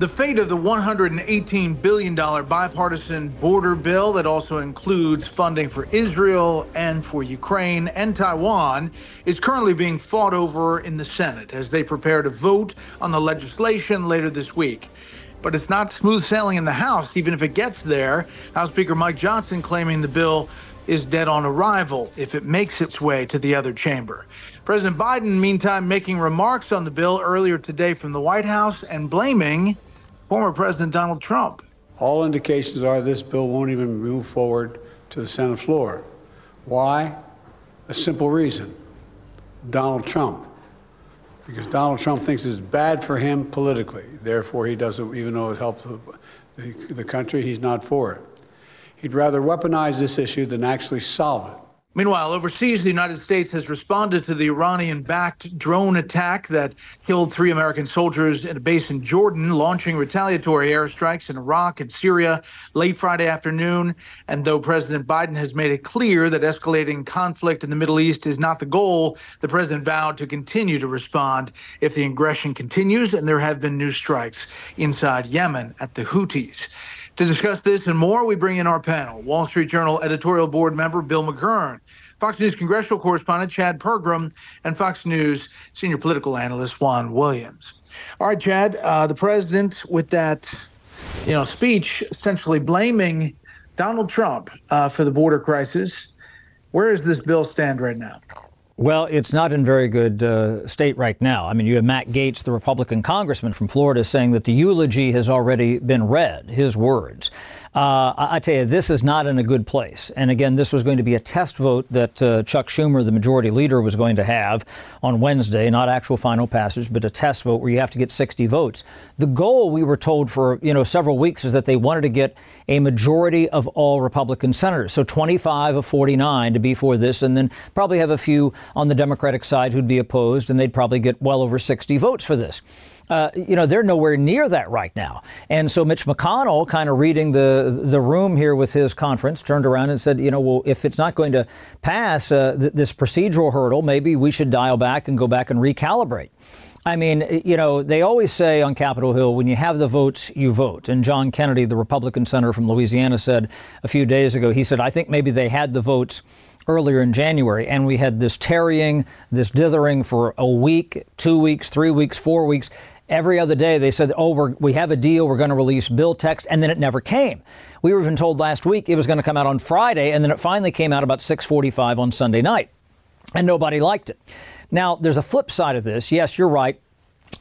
The fate of the $118 billion bipartisan border bill that also includes funding for Israel and for Ukraine and Taiwan is currently being fought over in the Senate as they prepare to vote on the legislation later this week. But it's not smooth sailing in the House, even if it gets there. House Speaker Mike Johnson claiming the bill is dead on arrival if it makes its way to the other chamber. President Biden, meantime, making remarks on the bill earlier today from the White House and blaming former President Donald Trump. All indications are this bill won't even move forward to the Senate floor. Why? A simple reason Donald Trump. Because Donald Trump thinks it's bad for him politically. Therefore, he doesn't, even though it helps the, the country, he's not for it. He'd rather weaponize this issue than actually solve it. Meanwhile, overseas, the United States has responded to the Iranian backed drone attack that killed three American soldiers in a base in Jordan, launching retaliatory airstrikes in Iraq and Syria late Friday afternoon. And though President Biden has made it clear that escalating conflict in the Middle East is not the goal, the president vowed to continue to respond if the aggression continues. And there have been new strikes inside Yemen at the Houthis. To discuss this and more, we bring in our panel Wall Street Journal editorial board member Bill McGurn, Fox News congressional correspondent Chad Pergram, and Fox News senior political analyst Juan Williams. All right, Chad, uh, the president with that you know speech essentially blaming Donald Trump uh, for the border crisis. Where does this bill stand right now? Well, it's not in very good uh, state right now. I mean, you have Matt Gaetz, the Republican congressman from Florida, saying that the eulogy has already been read, his words. Uh, I, tell you, this is not in a good place. And again, this was going to be a test vote that uh, Chuck Schumer, the majority leader, was going to have on Wednesday, not actual final passage, but a test vote where you have to get 60 votes. The goal, we were told for you know several weeks, is that they wanted to get a majority of all Republican senators, so 25 of 49 to be for this, and then probably have a few on the Democratic side who'd be opposed, and they'd probably get well over 60 votes for this. Uh, you know, they're nowhere near that right now. And so Mitch McConnell, kind of reading the the room here with his conference, turned around and said, you know, well, if it's not going to pass uh, th- this procedural hurdle, maybe we should dial back and go back and recalibrate. I mean, you know, they always say on Capitol Hill, when you have the votes, you vote. And John Kennedy, the Republican senator from Louisiana, said a few days ago, he said, I think maybe they had the votes earlier in January, and we had this tarrying, this dithering for a week, two weeks, three weeks, four weeks. Every other day, they said, "Oh, we have a deal. We're going to release bill text," and then it never came. We were even told last week it was going to come out on Friday, and then it finally came out about 6:45 on Sunday night, and nobody liked it. Now, there's a flip side of this. Yes, you're right.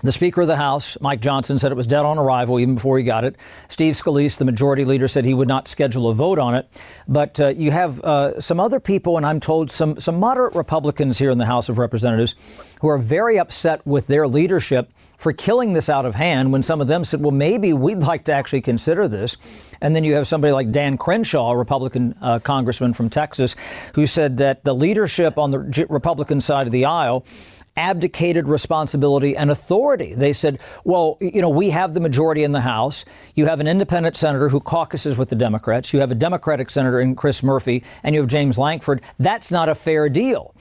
The Speaker of the House, Mike Johnson, said it was dead on arrival even before he got it. Steve Scalise, the majority leader, said he would not schedule a vote on it. But uh, you have uh, some other people, and I'm told some, some moderate Republicans here in the House of Representatives who are very upset with their leadership for killing this out of hand when some of them said, well, maybe we'd like to actually consider this. And then you have somebody like Dan Crenshaw, a Republican uh, congressman from Texas, who said that the leadership on the Republican side of the aisle abdicated responsibility and authority. They said, well, you know, we have the majority in the House. You have an independent senator who caucuses with the Democrats. You have a Democratic senator in Chris Murphy, and you have James Lankford. That's not a fair deal.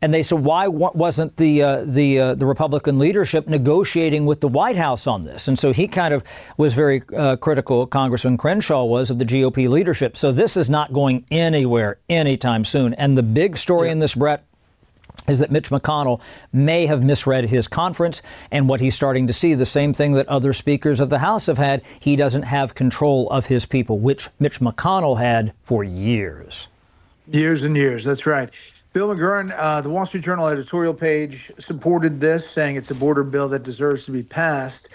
And they said, why wasn't the uh, the uh, the Republican leadership negotiating with the White House on this? And so he kind of was very uh, critical. Congressman Crenshaw was of the GOP leadership. So this is not going anywhere anytime soon. And the big story yeah. in this, Bret, is that Mitch McConnell may have misread his conference and what he's starting to see the same thing that other speakers of the House have had. He doesn't have control of his people, which Mitch McConnell had for years. Years and years. That's right. Bill McGurn, uh, the Wall Street Journal editorial page supported this, saying it's a border bill that deserves to be passed.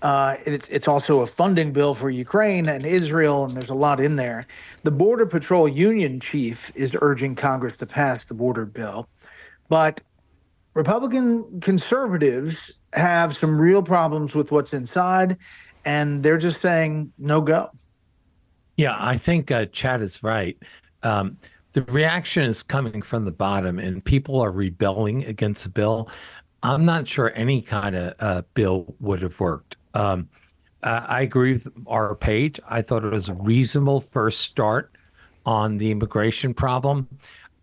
Uh, it's, it's also a funding bill for Ukraine and Israel, and there's a lot in there. The Border Patrol Union chief is urging Congress to pass the border bill. But Republican conservatives have some real problems with what's inside, and they're just saying no go. Yeah, I think uh, Chad is right. Um, the reaction is coming from the bottom, and people are rebelling against the bill. I'm not sure any kind of uh, bill would have worked. Um, I agree with our page. I thought it was a reasonable first start on the immigration problem.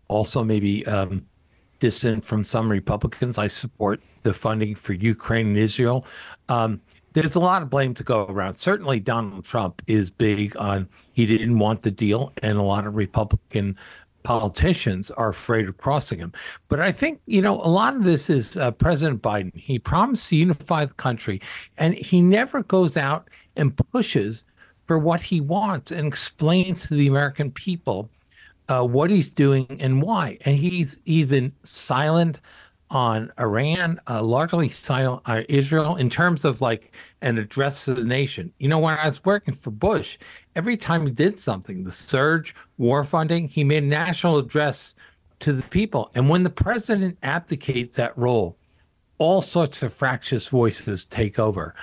Also, maybe um, dissent from some Republicans. I support the funding for Ukraine and Israel. Um, there's a lot of blame to go around. Certainly, Donald Trump is big on he didn't want the deal, and a lot of Republican politicians are afraid of crossing him. But I think, you know, a lot of this is uh, President Biden. He promised to unify the country, and he never goes out and pushes for what he wants and explains to the American people uh, what he's doing and why. And he's even silent on Iran, uh, largely silent on Israel in terms of like an address to the nation. You know, when I was working for Bush, every time he did something, the surge, war funding, he made a national address to the people. And when the president abdicates that role, all sorts of fractious voices take over.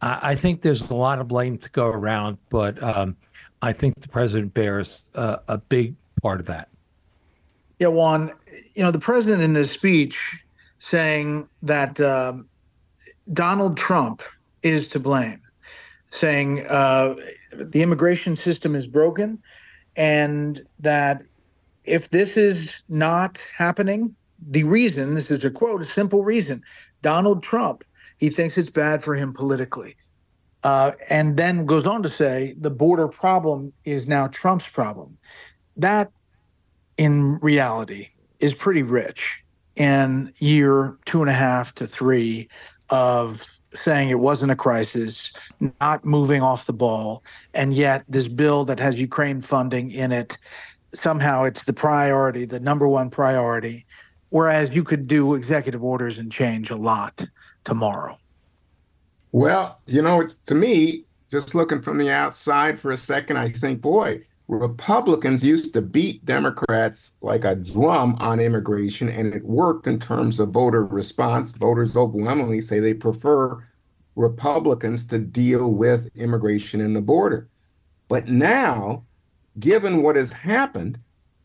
I, I think there's a lot of blame to go around, but um, I think the president bears uh, a big part of that. Yeah, Juan, you know, the president in this speech saying that um, Donald Trump is to blame, saying uh, the immigration system is broken and that if this is not happening, the reason, this is a quote, a simple reason, Donald Trump, he thinks it's bad for him politically. Uh, and then goes on to say the border problem is now Trump's problem that in reality is pretty rich in year two and a half to three of saying it wasn't a crisis, not moving off the ball, and yet this bill that has Ukraine funding in it, somehow it's the priority, the number one priority, whereas you could do executive orders and change a lot tomorrow. Well, you know, it's to me, just looking from the outside for a second, I think, boy, Republicans used to beat Democrats like a drum on immigration, and it worked in terms of voter response. Voters overwhelmingly say they prefer Republicans to deal with immigration and the border. But now, given what has happened,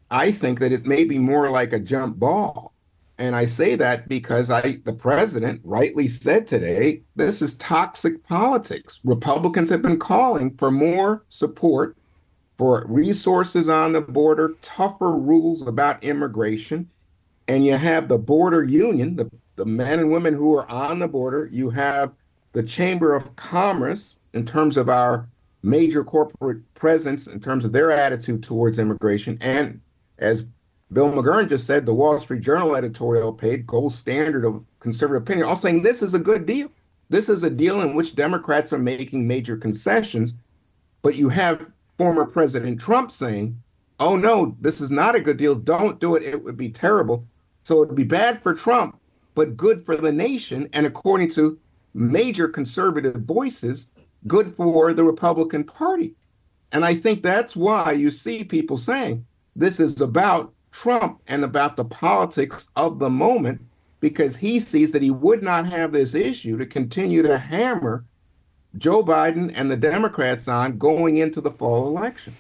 I think that it may be more like a jump ball. And I say that because I the president rightly said today, this is toxic politics. Republicans have been calling for more support for resources on the border, tougher rules about immigration, and you have the border union, the, the men and women who are on the border. You have the Chamber of Commerce in terms of our major corporate presence, in terms of their attitude towards immigration. And as Bill McGurn just said, the Wall Street Journal editorial paid gold standard of conservative opinion, all saying this is a good deal. This is a deal in which Democrats are making major concessions, but you have former President Trump saying, oh no, this is not a good deal. Don't do it. It would be terrible. So it would be bad for Trump, but good for the nation. And according to major conservative voices, good for the Republican Party. And I think that's why you see people saying this is about Trump and about the politics of the moment, because he sees that he would not have this issue to continue to hammer Joe Biden and the Democrats on going into the fall election.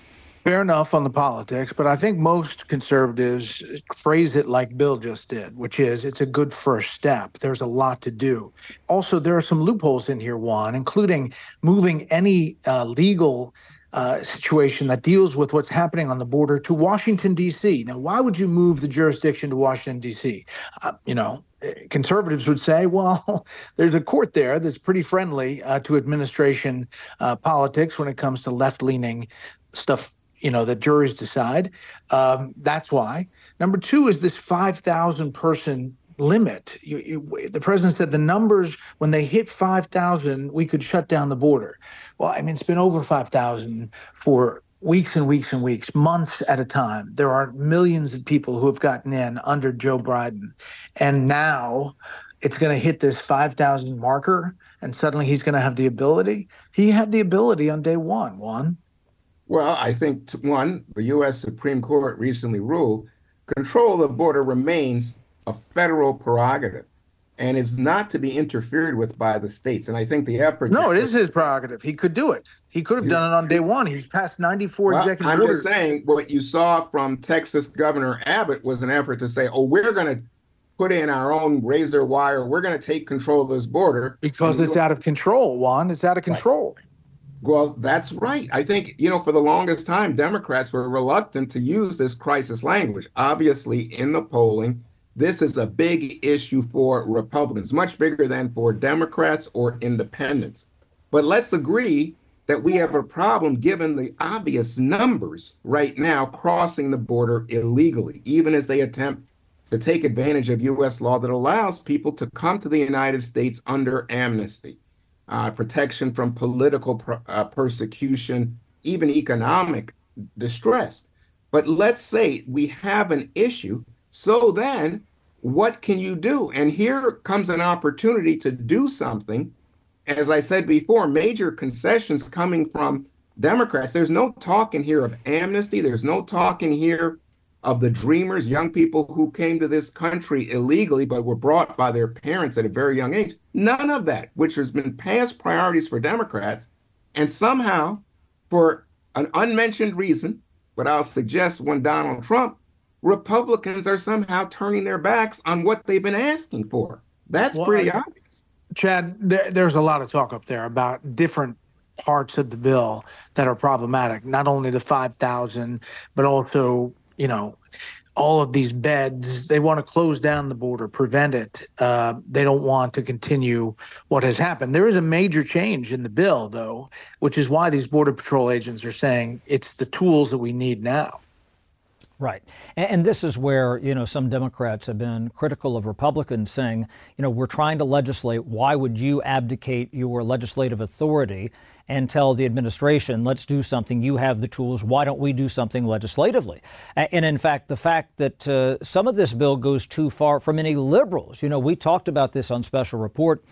Fair enough on the politics, but I think most conservatives phrase it like Bill just did, which is it's a good first step. There's a lot to do. Also, there are some loopholes in here, Juan, including moving any uh, legal uh, situation that deals with what's happening on the border to Washington, D.C. Now, why would you move the jurisdiction to Washington, D.C.? Uh, you know, conservatives would say, well, there's a court there that's pretty friendly uh, to administration uh, politics when it comes to left leaning stuff you know, the juries decide. Um, that's why. Number two is this 5,000 person limit. You, you, the president said the numbers, when they hit 5,000, we could shut down the border. Well, I mean, it's been over 5,000 for weeks and weeks and weeks, months at a time. There are millions of people who have gotten in under Joe Biden. And now it's going to hit this 5,000 marker, and suddenly he's going to have the ability. He had the ability on day one, Juan. Well, I think, one, the U.S. Supreme Court recently ruled control of the border remains a federal prerogative and is not to be interfered with by the states. And I think the effort. No, it is his prerogative. He could do it. He could have done it on day one. He's passed 94 well, executive I'm orders. just saying what you saw from Texas Governor Abbott was an effort to say, oh, we're going to put in our own razor wire. We're going to take control of this border. Because it's out of control, Juan. It's out of control. Right. Well, that's right. I think, you know, for the longest time, Democrats were reluctant to use this crisis language. Obviously, in the polling, this is a big issue for Republicans, much bigger than for Democrats or independents. But let's agree that we have a problem given the obvious numbers right now crossing the border illegally, even as they attempt to take advantage of U.S. law that allows people to come to the United States under amnesty, uh, protection from political uh, persecution, even economic distress. But let's say we have an issue so then, what can you do? And here comes an opportunity to do something. As I said before, major concessions coming from Democrats. There's no talking here of amnesty. There's no talking here of the dreamers, young people who came to this country illegally but were brought by their parents at a very young age. None of that, which has been past priorities for Democrats. And somehow, for an unmentioned reason, but I'll suggest one Donald Trump Republicans are somehow turning their backs on what they've been asking for. That's well, pretty I, obvious. Chad, there, there's a lot of talk up there about different parts of the bill that are problematic. Not only the 5,000, but also, you know, all of these beds. They want to close down the border, prevent it. Uh, they don't want to continue what has happened. There is a major change in the bill, though, which is why these Border Patrol agents are saying it's the tools that we need now. Right. And, this is where, you know, some Democrats have been critical of Republicans saying, you know, we're trying to legislate. Why would you abdicate your legislative authority and tell the administration, let's do something? You have the tools. Why don't we do something legislatively? And in fact, the fact that uh, some of this bill goes too far for many liberals, you know, we talked about this on Special Report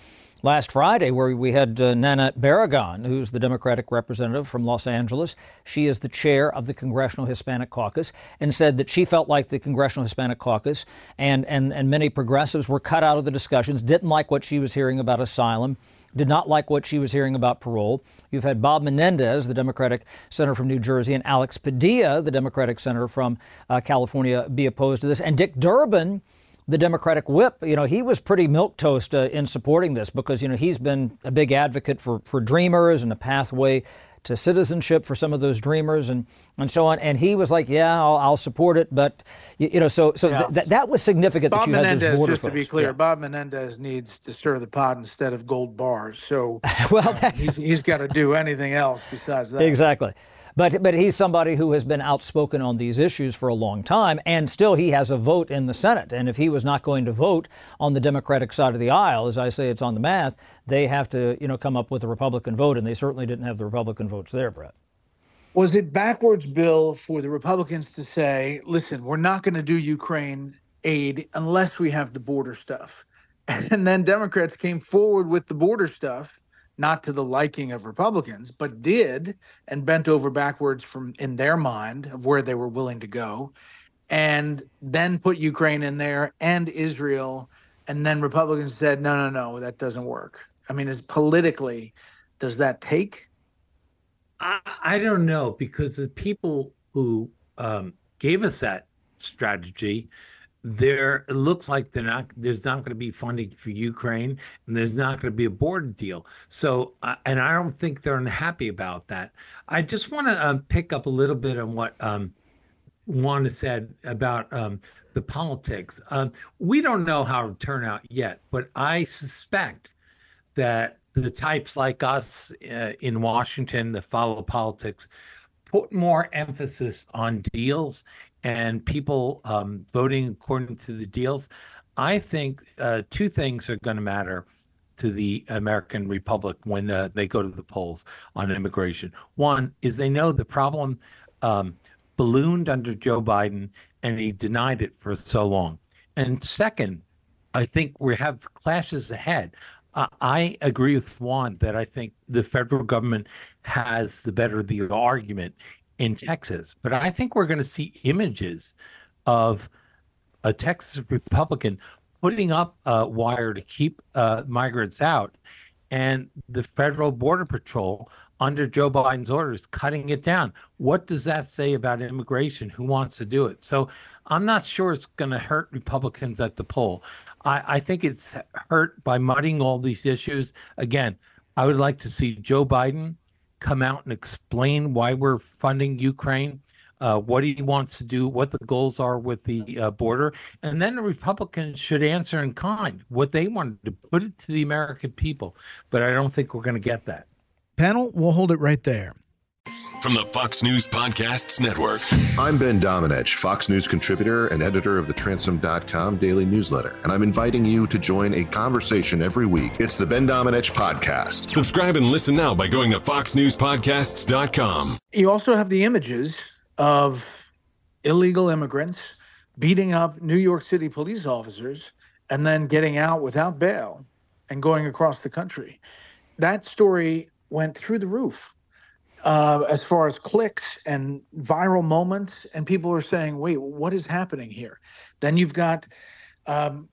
last Friday, where we had uh, Nanette Barragán, who's the Democratic representative from Los Angeles. She is the chair of the Congressional Hispanic Caucus, and said that she felt like the Congressional Hispanic Caucus and, and, and many progressives were cut out of the discussions, didn't like what she was hearing about asylum. Did not like what she was hearing about parole. You've had Bob Menendez, the Democratic senator from New Jersey, and Alex Padilla, the Democratic senator from uh, California, be opposed to this. And Dick Durbin, the Democratic whip, you know, he was pretty milquetoast uh, in supporting this because, you know, he's been a big advocate for, for dreamers and a pathway to citizenship for some of those dreamers and, and so on. And he was like, yeah, I'll, I'll support it. But, you, you know, so so yeah. th- that was significant Bob that you Menendez, had those border just folks. to be clear, yeah. Bob Menendez needs to stir the pot instead of gold bars. So well, he's, he's got to do anything else besides that. Exactly. But, but he's somebody who has been outspoken on these issues for a long time, and still he has a vote in the Senate. And if he was not going to vote on the Democratic side of the aisle, as I say, it's on the math, they have to, you know, come up with a Republican vote, and they certainly didn't have the Republican votes there, Bret. Was it backwards, Bill, for the Republicans to say, listen, we're not going to do Ukraine aid unless we have the border stuff? And then Democrats came forward with the border stuff not to the liking of Republicans, but did and bent over backwards from in their mind of where they were willing to go, and then put Ukraine in there and Israel, and then Republicans said, no, no, no, that doesn't work. I mean, is politically, does that take? I, I don't know because the people who um, gave us that strategy there it looks like they're not there's not going to be funding for ukraine and there's not going to be a border deal so uh, and i don't think they're unhappy about that i just want to um, pick up a little bit on what um, said about um, the politics. Um, we don't know how it'll turn out yet, but I suspect that the types like us uh, in Washington that follow politics put more emphasis on deals and people um, voting according to the deals, I think uh, two things are going to matter to the American Republic when uh, they go to the polls on immigration. One is they know the problem um, ballooned under Joe Biden and he denied it for so long. And second, I think we have clashes ahead. Uh, I agree with Juan that I think the federal government has the better the argument in Texas, but I think we're going to see images of a Texas Republican putting up a wire to keep uh, migrants out, and the federal border patrol under Joe Biden's orders cutting it down. What does that say about immigration? Who wants to do it? So I'm not sure it's going to hurt Republicans at the poll. I, I think it's hurt by mudding all these issues. Again, I would like to see Joe Biden come out and explain why we're funding Ukraine uh, what he wants to do, what the goals are with the uh, border, and then the Republicans should answer in kind what they want to put it to the American people. But I don't think we're going to get that. Panel, we'll hold it right there. From the Fox News Podcasts Network. I'm Ben Domenech, Fox News contributor and editor of the Transom.com daily newsletter, and I'm inviting you to join a conversation every week. It's the Ben Domenech Podcast. Subscribe and listen now by going to FoxNewsPodcasts.com. You also have the images of illegal immigrants beating up New York City police officers and then getting out without bail and going across the country. That story went through the roof uh, as far as clicks and viral moments. And people are saying, wait, what is happening here? Then you've got um,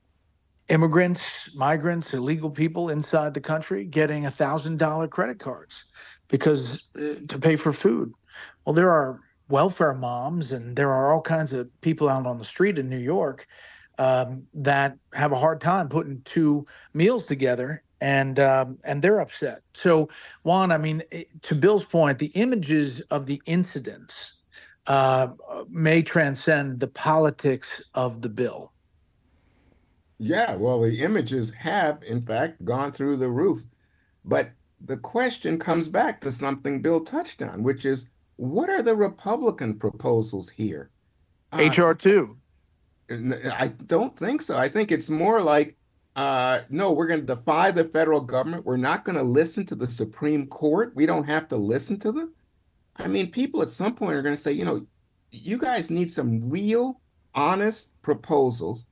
immigrants, migrants, illegal people inside the country getting a $1,000 credit cards because uh, to pay for food. Well, there are welfare moms, and there are all kinds of people out on the street in New York um, that have a hard time putting two meals together, and um, and they're upset. So, Juan, I mean, eh, to Bill's point, the images of the incidents uh, may transcend the politics of the bill. Yeah, well, the images have, in fact, gone through the roof. But the question comes back to something Bill touched on, which is what are the Republican proposals here? HR two. Uh, I don't think so. I think it's more like, uh, no, we're going to defy the federal government. We're not going to listen to the Supreme Court. We don't have to listen to them. I mean, people at some point are going to say, you know, you guys need some real, honest proposals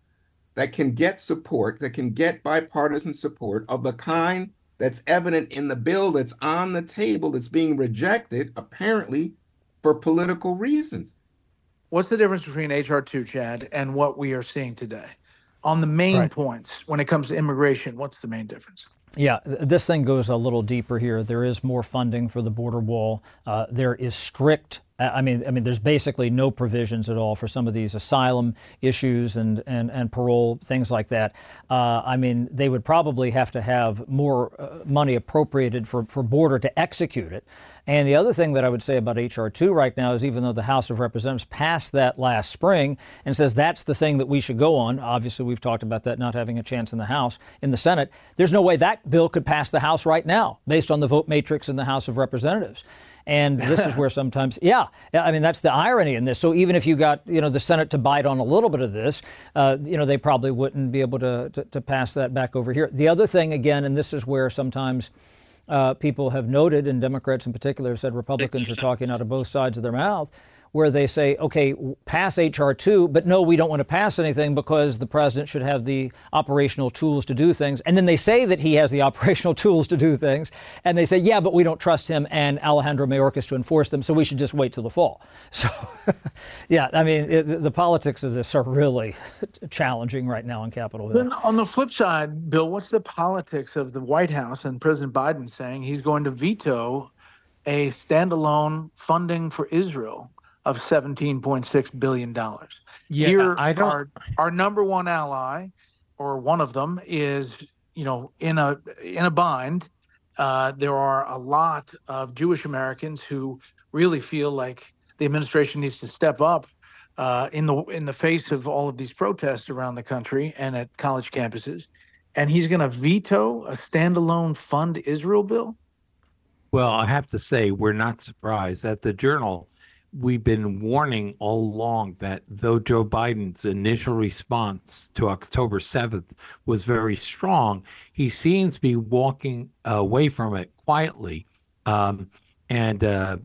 that can get support, that can get bipartisan support of the kind that's evident in the bill that's on the table that's being rejected, apparently for political reasons. What's the difference between HR 2, Chad, and what we are seeing today? On the main right. points, when it comes to immigration, what's the main difference? Yeah, this thing goes a little deeper here. There is more funding for the border wall. Uh, there is strict. I mean, I mean, there's basically no provisions at all for some of these asylum issues and and, and parole things like that. Uh, I mean, they would probably have to have more uh, money appropriated for for border to execute it. And the other thing that I would say about H.R. 2 right now is even though the House of Representatives passed that last spring and says that's the thing that we should go on, obviously we've talked about that not having a chance in the House, in the Senate, there's no way that bill could pass the House right now based on the vote matrix in the House of Representatives. And this is where sometimes, yeah, I mean, that's the irony in this. So even if you got, you know, the Senate to bite on a little bit of this, uh, you know, they probably wouldn't be able to, to, to pass that back over here. The other thing, again, and this is where sometimes uh, people have noted, and Democrats in particular have said Republicans are talking out of both sides of their mouth, where they say, okay, pass H.R. 2, but no, we don't want to pass anything because the president should have the operational tools to do things. And then they say that he has the operational tools to do things. And they say, yeah, but we don't trust him and Alejandro Mayorkas to enforce them, so we should just wait till the fall. So, yeah, I mean, it, the politics of this are really challenging right now on Capitol Hill. Then on the flip side, Bill, what's the politics of the White House and President Biden saying he's going to veto a standalone funding for Israel of $17.6 billion. Yeah, Here, I don't... our, our number one ally, or one of them, is you know in a in a bind. Uh, there are a lot of Jewish Americans who really feel like the administration needs to step up uh, in the in the face of all of these protests around the country and at college campuses, and he's going to veto a standalone fund Israel bill. Well, I have to say we're not surprised that the Journal we've been warning all along that though Joe Biden's initial response to October 7th was very strong, he seems to be walking away from it quietly. Um, and uh,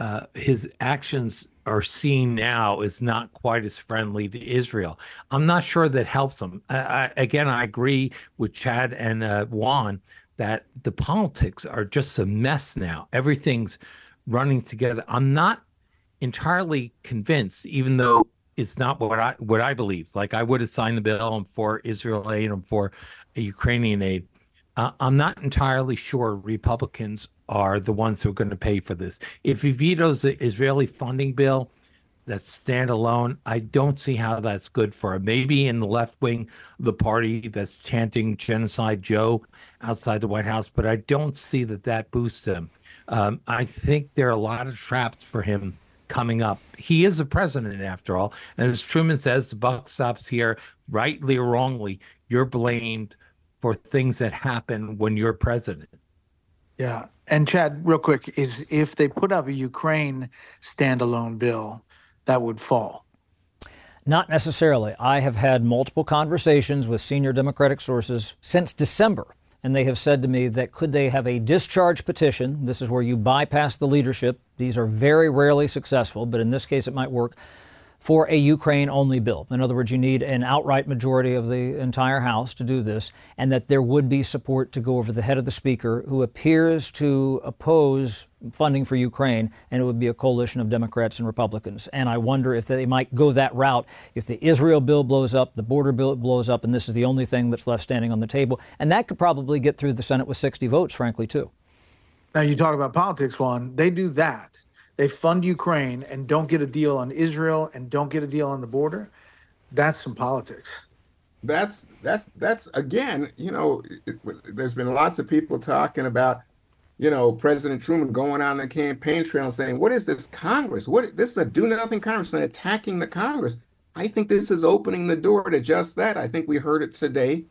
uh, his actions are seen now as not quite as friendly to Israel. I'm not sure that helps him. I, I, again, I agree with Chad and uh, Juan that the politics are just a mess now. Everything's running together. I'm not entirely convinced, even though it's not what I what I believe. Like I would have signed the bill. For Israel aid. I'm for Ukrainian aid. Uh, I'm not entirely sure Republicans are the ones who are going to pay for this. If he vetoes the Israeli funding bill, that's standalone. I don't see how that's good for him. Maybe in the left wing the party that's chanting genocide Joe outside the White House, but I don't see that that boosts him. Um, I think there are a lot of traps for him coming up. He is the president, after all. And as Truman says, the buck stops here, rightly or wrongly, you're blamed for things that happen when you're president. Yeah. And Chad, real quick, is if they put up a Ukraine standalone bill, that would fall. Not necessarily. I have had multiple conversations with senior Democratic sources since December and they have said to me that could they have a discharge petition? This is where you bypass the leadership. These are very rarely successful, but in this case it might work for a Ukraine only bill. In other words, you need an outright majority of the entire House to do this, and that there would be support to go over the head of the Speaker, who appears to oppose funding for Ukraine, and it would be a coalition of Democrats and Republicans. And I wonder if they might go that route if the Israel bill blows up, the border bill blows up, and this is the only thing that's left standing on the table. And that could probably get through the Senate with 60 votes, frankly, too. Now, you talk about politics, Juan. They do that they fund Ukraine and don't get a deal on Israel and don't get a deal on the border, that's some politics. That's that's that's again, you know, it, there's been lots of people talking about, you know, President Truman going on the campaign trail and saying, "What is this Congress? What this is a do nothing Congress and attacking the Congress." I think this is opening the door to just that. I think we heard it today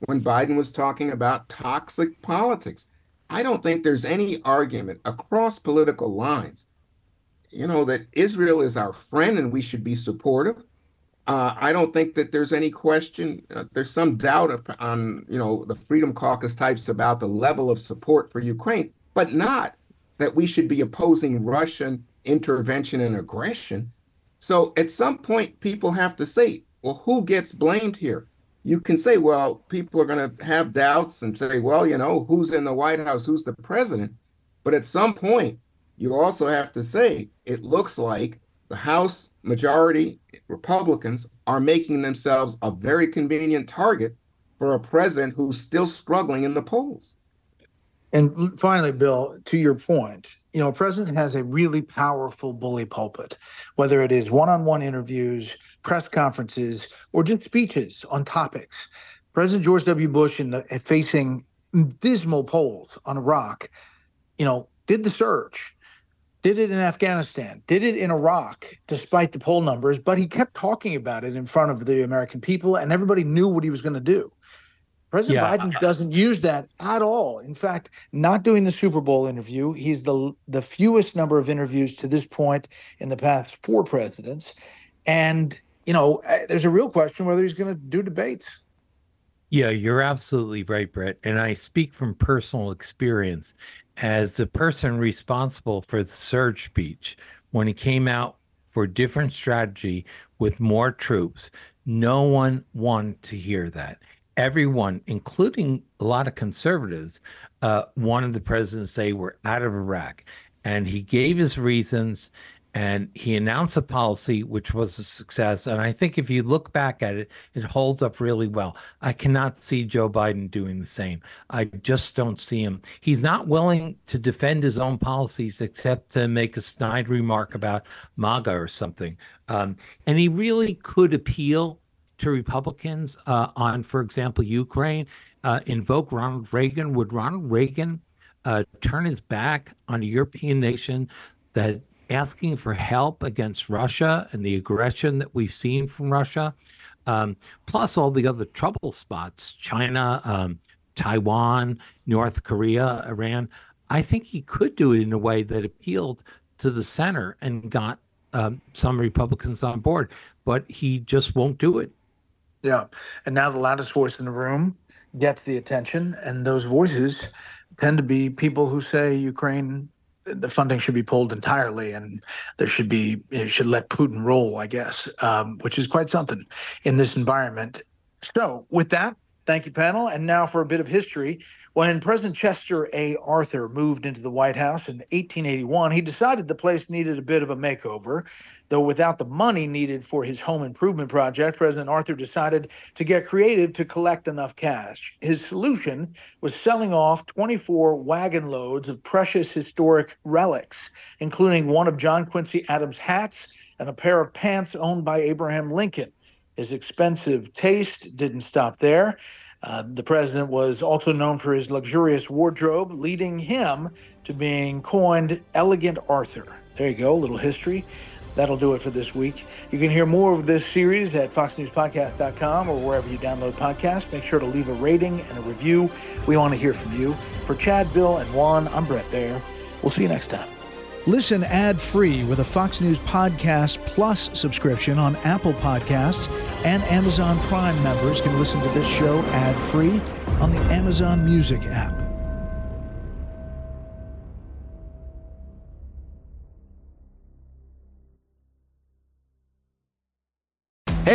when Biden was talking about toxic politics. I don't think there's any argument across political lines you know, that Israel is our friend and we should be supportive. Uh, I don't think that there's any question. Uh, there's some doubt on, you know, the Freedom Caucus types about the level of support for Ukraine, but not that we should be opposing Russian intervention and aggression. So at some point, people have to say, well, who gets blamed here? You can say, well, people are going to have doubts and say, well, you know, who's in the White House? Who's the president? But at some point, you also have to say it looks like the House majority Republicans are making themselves a very convenient target for a president who's still struggling in the polls. And finally, Bill, to your point, you know, a president has a really powerful bully pulpit, whether it is one on one interviews, press conferences, or just speeches on topics. President George W. Bush, in the, facing dismal polls on Iraq, you know, did the surge did it in Afghanistan, did it in Iraq, despite the poll numbers, but he kept talking about it in front of the American people, and everybody knew what he was going to do. President yeah. Biden doesn't use that at all. In fact, not doing the Super Bowl interview, he's the the fewest number of interviews to this point in the past four presidents, and you know, eh, there's a real question whether he's going to do debates. Yeah, you're absolutely right, Bret. And I speak from personal experience as the person responsible for the surge speech when he came out for different strategy with more troops. No one wanted to hear that. Everyone, including a lot of conservatives, uh, wanted the president to say we're out of Iraq. And he gave his reasons and he announced a policy which was a success. And I think if you look back at it, it holds up really well. I cannot see Joe Biden doing the same. I just don't see him. He's not willing to defend his own policies except to make a snide remark about MAGA or something. Um, and he really could appeal to Republicans uh, on, for example, Ukraine, uh, invoke Ronald Reagan. Would Ronald Reagan uh, turn his back on a European nation that asking for help against Russia and the aggression that we've seen from Russia, um, plus all the other trouble spots China, um, Taiwan, North Korea, Iran. I think he could do it in a way that appealed to the center and got um, some Republicans on board, but he just won't do it. Yeah. And now the loudest voice in the room gets the attention, and those voices tend to be people who say Ukraine the funding should be pulled entirely and there should be it should let Putin roll, I guess, um, which is quite something in this environment. So, with that, thank you, panel. And now for a bit of history. When President Chester A. Arthur moved into the White House in 1881, he decided the place needed a bit of a makeover. Though without the money needed for his home improvement project, President Arthur decided to get creative to collect enough cash. His solution was selling off 24 wagon loads of precious historic relics, including one of John Quincy Adams' hats and a pair of pants owned by Abraham Lincoln. His expensive taste didn't stop there. Uh, the president was also known for his luxurious wardrobe, leading him to being coined Elegant Arthur. There you go, a little history. That'll do it for this week. You can hear more of this series at foxnewspodcast.com or wherever you download podcasts. Make sure to leave a rating and a review. We want to hear from you. For Chad, Bill, and Juan, I'm Bret Baier. We'll see you next time. Listen ad free with a Fox News Podcast Plus subscription on Apple Podcasts, and Amazon Prime members can listen to this show ad free on the Amazon Music app.